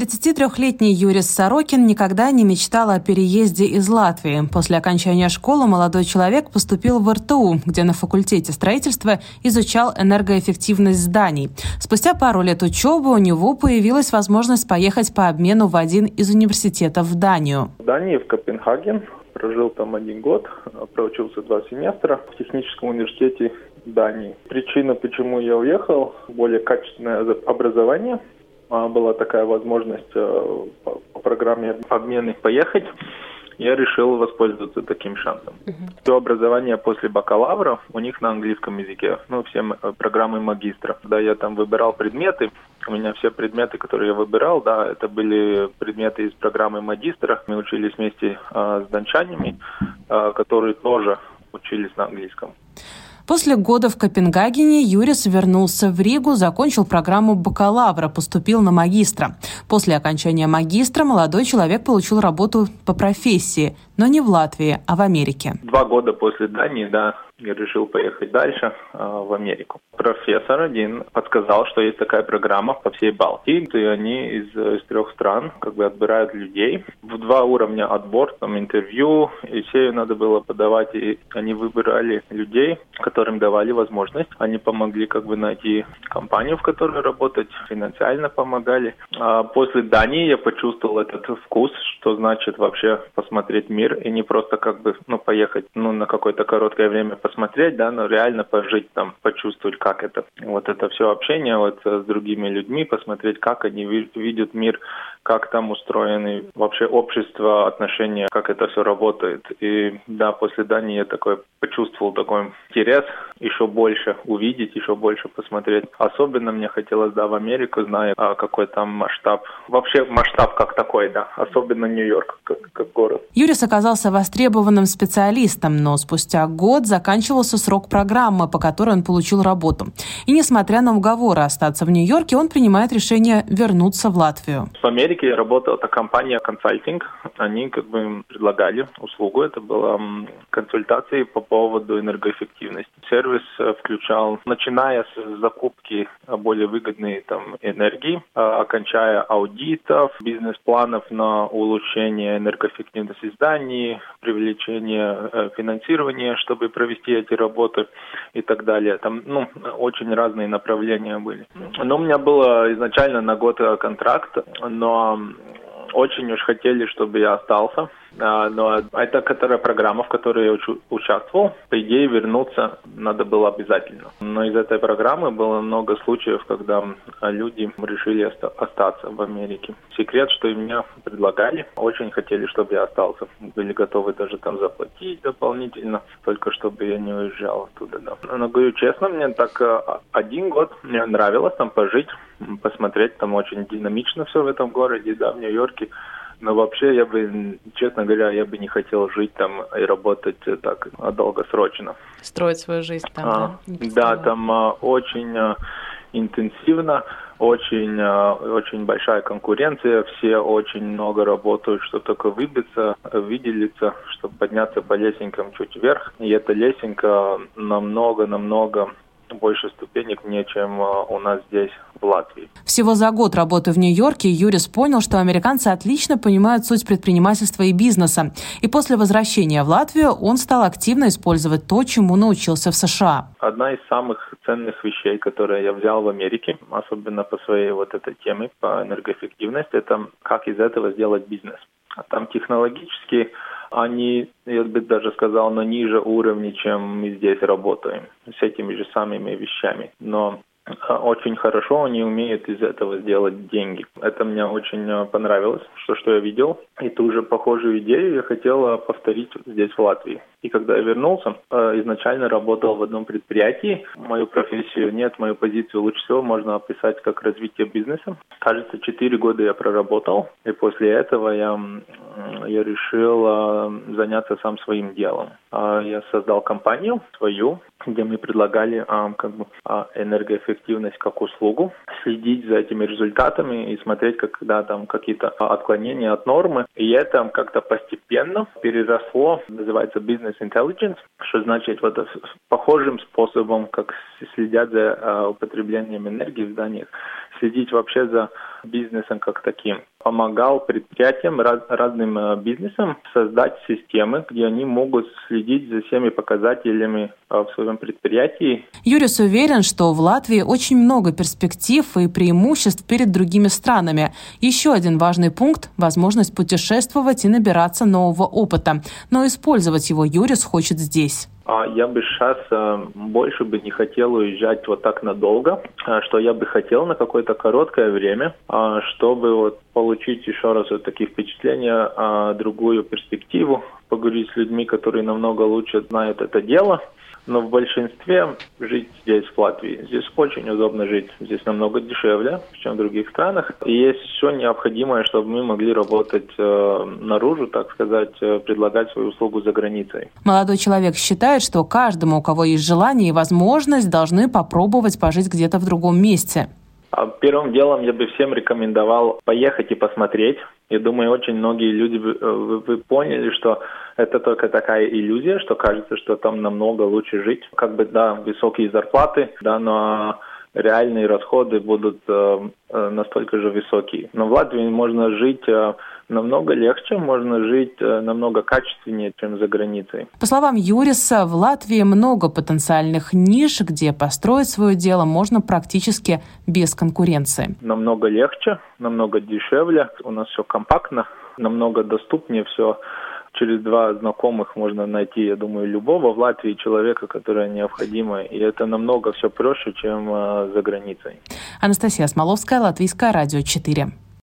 33-летний Юрис Сорокин никогда не мечтал о переезде из Латвии. После окончания школы молодой человек поступил в РТУ, где на факультете строительства изучал энергоэффективность зданий. Спустя пару лет учебы у него появилась возможность поехать по обмену в один из университетов в Данию. В Дании, в Копенгаген. Прожил там один год, проучился два семестра в техническом университете Дании. Причина, почему я уехал, более качественное образование – была такая возможность э, по программе обмены поехать, я решил воспользоваться таким шансом. Uh-huh. Все образование после бакалавра у них на английском языке, ну, все программы магистра. Да, я там выбирал предметы, у меня все предметы, которые я выбирал, да, это были предметы из программы магистра. Мы учились вместе э, с дончанами, э, которые тоже учились на английском. После года в Копенгагене Юрис вернулся в Ригу, закончил программу бакалавра, поступил на магистра. После окончания магистра молодой человек получил работу по профессии, но не в Латвии, а в Америке. Два года после Дании, да, я решил поехать дальше э, в Америку. Профессор один подсказал, что есть такая программа по всей Балтии, и они из, из трех стран как бы отбирают людей. В два уровня отбор, там интервью, и все надо было подавать, и они выбирали людей, которым давали возможность. Они помогли как бы найти компанию, в которой работать, финансально помогали. А после Дании я почувствовал этот вкус, что значит вообще посмотреть мир и не просто как бы ну, поехать ну, на какое-то короткое время посмотреть, да, но реально пожить там, почувствовать, как это. Вот это все общение вот с другими людьми, посмотреть, как они видят мир, как там устроены вообще общество, отношения, как это все работает. И да, после Дании я такой почувствовал такой интерес еще больше увидеть, еще больше посмотреть. Особенно мне хотелось, да, в Америку, зная, а, какой там масштаб. Вообще масштаб как такой, да. Особенно Нью-Йорк как, как город. Юрис оказался востребованным специалистом, но спустя год заканчивался срок программы, по которой он получил работу. И несмотря на уговоры остаться в Нью-Йорке, он принимает решение вернуться в Латвию. В Америке я работал, это компания консалтинг. Они как бы предлагали услугу. Это была консультации по поводу энергоэффективности. Сервис э, включал, начиная с закупки более выгодной там, энергии, а, окончая аудитов, бизнес-планов на улучшение энергоэффективности зданий, привлечение э, финансирования, чтобы провести эти работы и так далее. Там ну, очень разные направления были. Но у меня было изначально на год э, контракт, но очень уж хотели, чтобы я остался. А, но это которая программа, в которой я участвовал. По идее, вернуться надо было обязательно. Но из этой программы было много случаев, когда люди решили остаться в Америке. Секрет, что и меня предлагали, очень хотели, чтобы я остался. Были готовы даже там заплатить дополнительно, только чтобы я не уезжал оттуда. Да. Но говорю честно, мне так а, один год мне нравилось там пожить, посмотреть, там очень динамично все в этом городе, да, в Нью-Йорке. Но вообще я бы, честно говоря, я бы не хотел жить там и работать так долгосрочно. Строить свою жизнь там, а, да? Да, там а, очень а, интенсивно, очень, а, очень большая конкуренция, все очень много работают, чтобы только выбиться, выделиться, чтобы подняться по лесенкам чуть вверх. И эта лесенка намного-намного больше ступенек мне, чем а, у нас здесь, в Латвии. Всего за год работы в Нью-Йорке Юрис понял, что американцы отлично понимают суть предпринимательства и бизнеса. И после возвращения в Латвию он стал активно использовать то, чему научился в США. Одна из самых ценных вещей, которые я взял в Америке, особенно по своей вот этой теме, по энергоэффективности, это как из этого сделать бизнес. А там технологически они, я бы даже сказал, на ниже уровне, чем мы здесь работаем, с этими же самыми вещами. Но а, очень хорошо они умеют из этого сделать деньги. Это мне очень а, понравилось, что, что я видел. И ту же похожую идею я хотел повторить здесь, в Латвии. И когда я вернулся, а, изначально работал в одном предприятии. Мою профессию нет, мою позицию лучше всего можно описать как развитие бизнеса. Кажется, четыре года я проработал, и после этого я, я решил заняться сам своим делом. Я создал компанию свою, где мы предлагали как бы энергоэффективность эффективность как услугу, следить за этими результатами и смотреть, когда там какие-то отклонения от нормы. И это как-то постепенно переросло, называется business intelligence, что значит вот похожим способом, как следят за употреблением энергии в зданиях, следить вообще за бизнесом как таким. Помогал предприятиям, раз, разным э, бизнесам создать системы, где они могут следить за всеми показателями э, в своем предприятии. Юрис уверен, что в Латвии очень много перспектив и преимуществ перед другими странами. Еще один важный пункт – возможность путешествовать и набираться нового опыта. Но использовать его Юрис хочет здесь. А я бы сейчас э, больше бы не хотел уезжать вот так надолго, а что я бы хотел на какое-то короткое время, а чтобы вот получить еще раз вот такие впечатления, другую перспективу, поговорить с людьми, которые намного лучше знают это дело – но в большинстве жить здесь, в Латвии. Здесь очень удобно жить. Здесь намного дешевле, чем в других странах. И есть все необходимое, чтобы мы могли работать э, наружу, так сказать, э, предлагать свою услугу за границей. Молодой человек считает, что каждому, у кого есть желание и возможность, должны попробовать пожить где-то в другом месте. А первым делом я бы всем рекомендовал поехать и посмотреть. Я думаю, очень многие люди, э, вы, вы поняли, что это только такая иллюзия, что кажется, что там намного лучше жить. Как бы, да, высокие зарплаты, да, но реальные расходы будут э, э, настолько же высокие. Но в Латвии можно жить э, намного легче, можно жить намного качественнее, чем за границей. По словам Юриса, в Латвии много потенциальных ниш, где построить свое дело можно практически без конкуренции. Намного легче, намного дешевле, у нас все компактно, намного доступнее все через два знакомых можно найти, я думаю, любого в Латвии человека, которое необходимо. И это намного все проще, чем э, за границей. Анастасия Смоловская, Латвийское радио 4.